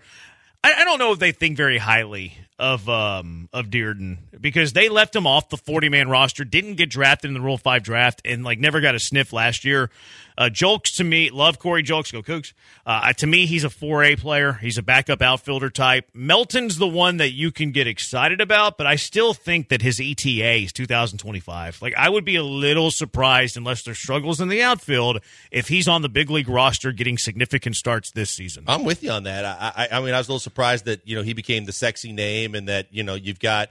I, I don't know if they think very highly of um of Dirden because they left him off the 40 man roster, didn't get drafted in the Rule 5 draft, and like never got a sniff last year. Uh, Julks to me, love Corey Julks, go Cougs. Uh, to me, he's a 4A player. He's a backup outfielder type. Melton's the one that you can get excited about, but I still think that his ETA is 2025. Like, I would be a little surprised unless there's struggles in the outfield if he's on the big league roster getting significant starts this season. I'm with you on that. I, I, I mean, I was a little surprised that you know he became the sexy name, and that you know you've got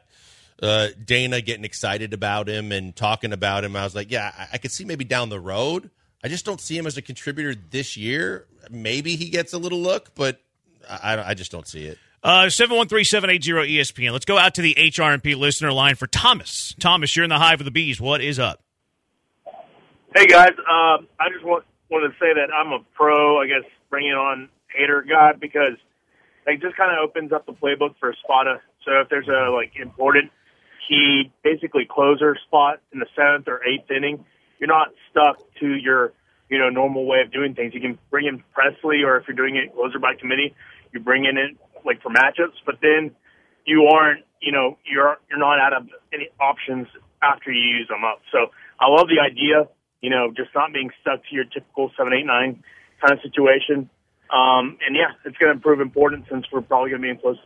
uh, Dana getting excited about him and talking about him. I was like, yeah, I, I could see maybe down the road. I just don't see him as a contributor this year. Maybe he gets a little look, but I, I just don't see it. Uh, 713-780-ESPN. Let's go out to the HRMP listener line for Thomas. Thomas, you're in the hive of the bees. What is up? Hey guys, um, I just want wanted to say that I'm a pro. I guess bringing on Hader guy because it just kind of opens up the playbook for Spada. So if there's a like important key, basically closer spot in the seventh or eighth inning, you're not stuck to your you know normal way of doing things. You can bring in Pressly, or if you're doing it closer by committee, you bring in it like for matchups. But then you aren't you know you're you're not out of any options after you use them up. So I love the idea you know, just not being stuck to your typical seven, eight, nine kind of situation. Um, and yeah, it's going to prove important since we're probably going to be in close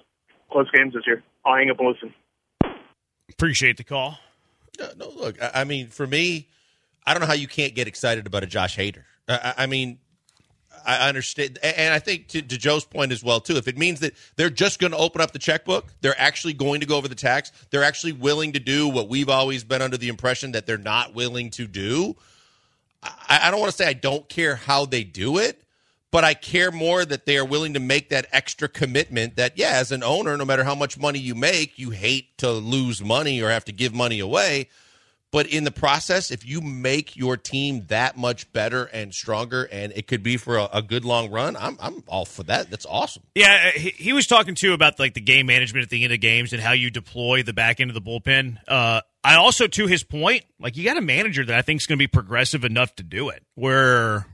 close games this year. I'll hang up and listen. Appreciate the call. No, no look, I, I mean, for me, I don't know how you can't get excited about a Josh Hader. I, I mean, I understand, and I think to, to, Joe's point as well too. If it means that they're just going to open up the checkbook, they're actually going to go over the tax. They're actually willing to do what we've always been under the impression that they're not willing to do. I, I don't want to say I don't care how they do it, but I care more that they are willing to make that extra commitment. That yeah, as an owner, no matter how much money you make, you hate to lose money or have to give money away. But in the process, if you make your team that much better and stronger, and it could be for a, a good long run, I'm I'm all for that. That's awesome. Yeah, he, he, was talking too about like the game management at the end of games and how you deploy the back end of the bullpen. Uh, I also, to his point, like you got a manager that I think is going to be progressive enough to do it. Where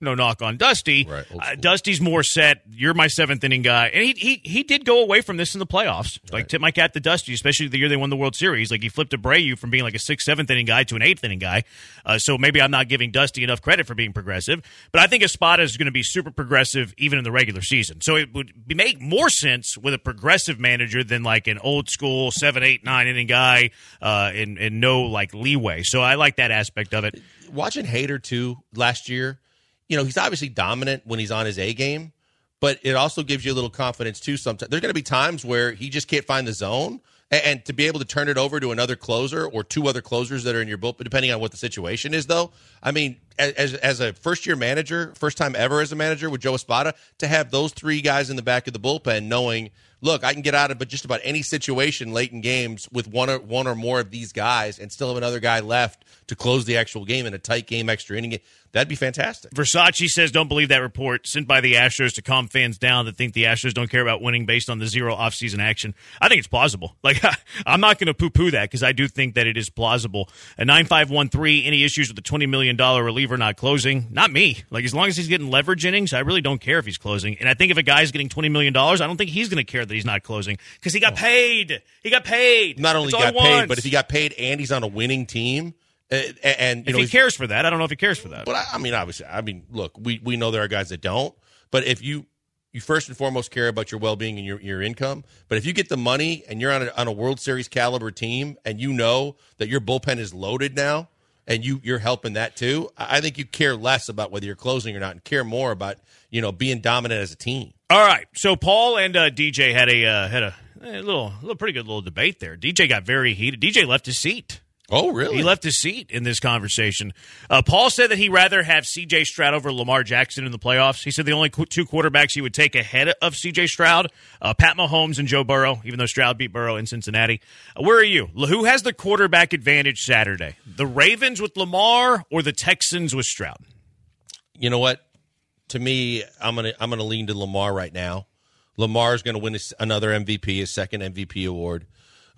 no knock on Dusty. Right, uh, Dusty's more set. You're my seventh inning guy, and he he he did go away from this in the playoffs. Right. Like tip my cap to Dusty, especially the year they won the World Series. Like he flipped Abreu from being like a sixth, seventh inning guy to an eighth inning guy. Uh, so maybe I'm not giving Dusty enough credit for being progressive, but I think Espada is going to be super progressive even in the regular season. So it would be, make more sense with a progressive manager than like an old school seven, eight, nine inning guy, uh, and and no like leeway. So I like that aspect of it. Watching Hader too last year you know, he's obviously dominant when he's on his A game, but it also gives you a little confidence too. Sometimes there's going to be times where he just can't find the zone, and, and, to be able to turn it over to another closer or two other closers that are in your bullpen, depending on what the situation is. Though, I mean, as as a first year manager, first time ever as a manager with Joe Espada, to have those three guys in the back of the bullpen, knowing. Look, I can get out of but just about any situation late in games with one or one or more of these guys, and still have another guy left to close the actual game in a tight game, extra inning. That'd be fantastic. Versace says, don't believe that report sent by the Astros to calm fans down that think the Astros don't care about winning based on the zero offseason action. I think it's plausible. *laughs* Like, *laughs* I'm not going to poo poo that because I do think that it is plausible. A 9513, any issues with the $20 million reliever not closing? Not me. Like, as long as he's getting leverage innings, I really don't care if he's closing. And I think if a guy's getting $20 million, I don't think he's going to care that he's not closing because he got oh. paid. He got paid. Not only That's got paid, but if he got paid and he's on a winning team, uh, and you if know, he cares for that, I don't know if he cares for that. But I, I, mean, obviously, I mean, look, we, we know there are guys that don't. But if you you first and foremost care about your well being and your, your income, but if you get the money and you're on a, on a World Series caliber team and you know that your bullpen is loaded now and you you're helping that too, I think you care less about whether you're closing or not and care more about you know being dominant as a team. All right, so Paul and uh, DJ had a uh, had a, a little, a little pretty good little debate there. DJ got very heated. DJ left his seat. Oh, really? He left his seat in this conversation. Uh, Paul said that he'd rather have C.J. Stroud over Lamar Jackson in the playoffs. He said the only qu- two quarterbacks he would take ahead of C.J. Stroud, uh, Pat Mahomes and Joe Burrow, even though Stroud beat Burrow in Cincinnati. Uh, where are you? Who has the quarterback advantage Saturday? The Ravens with Lamar or the Texans with Stroud? You know what? To me, I'm gonna I'm gonna lean to Lamar right now. Lamar's going to win his, another MVP, his second MVP award.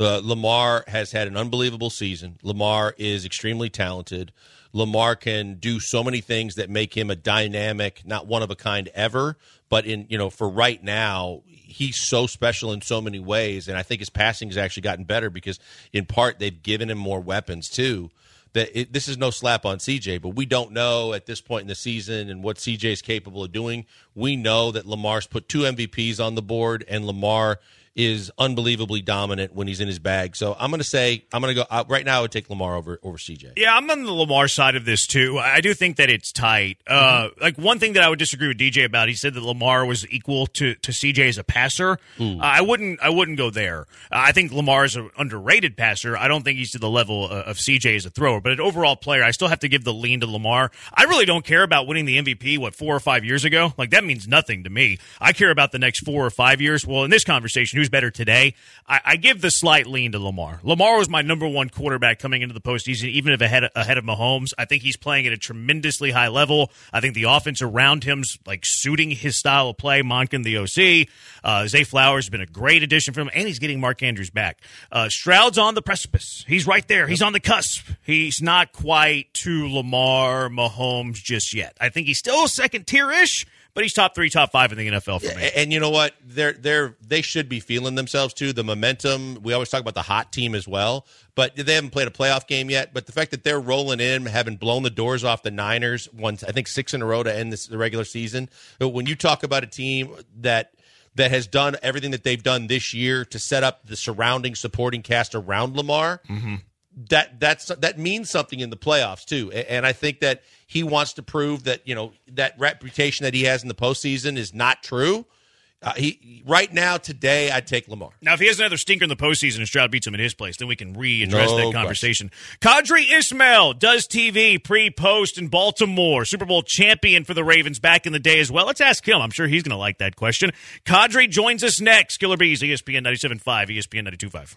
Uh, Lamar has had an unbelievable season. Lamar is extremely talented. Lamar can do so many things that make him a dynamic, not one of a kind ever, but in you know for right now, he's so special in so many ways, and I think his passing has actually gotten better because in part they've given him more weapons too. That it, this is no slap on CJ, but we don't know at this point in the season and what CJ is capable of doing. We know that Lamar's put two MVPs on the board, and Lamar is unbelievably dominant when he's in his bag. So I'm going to say I'm going to go uh, right now. I would take Lamar over over CJ. Yeah, I'm on the Lamar side of this too. I do think that it's tight. Uh, Mm-hmm. like one thing that I would disagree with DJ about, he said that Lamar was equal to, to CJ as a passer. Uh, I wouldn't. I wouldn't go there. Uh, I think Lamar is an underrated passer. I don't think he's to the level of, of CJ as a thrower. But an overall player, I still have to give the lean to Lamar. I really don't care about winning the MVP. What four or five years ago? Like that means nothing to me. I care about the next four or five years. Well, in this conversation, who's better today? I, I give the slight lean to Lamar. Lamar was my number one quarterback coming into the postseason, even if ahead ahead of Mahomes. I think he's playing at a tremendously high level. I think the offense around him's like suiting his style of play. Monken, the OC, uh, Zay Flowers has been a great addition for him, and he's getting Mark Andrews back. Uh, Stroud's on the precipice. He's right there. He's on the cusp. He's not quite to Lamar Mahomes just yet. I think he's still second tier ish. But he's top three, top five in the NFL for me. And you know what? They're they're they should be feeling themselves too. The momentum. We always talk about the hot team as well, but they haven't played a playoff game yet. But the fact that they're rolling in, having blown the doors off the Niners once, I think six in a row to end this the regular season. But when you talk about a team that that has done everything that they've done this year to set up the surrounding supporting cast around Lamar, mm-hmm. that that's that means something in the playoffs too. And I think that he wants to prove that you know that reputation that he has in the postseason is not true. Uh, he right now today, I'd take Lamar. Now, if he has another stinker in the postseason and Stroud beats him in his place, then we can readdress No that conversation. Qadry Ismail does TV pre post in Baltimore, Super Bowl champion for the Ravens back in the day as well. Let's ask him. I'm sure he's going to like that question. Kadri joins us next. Killer Bees, ESPN 97.5, ESPN 92.5.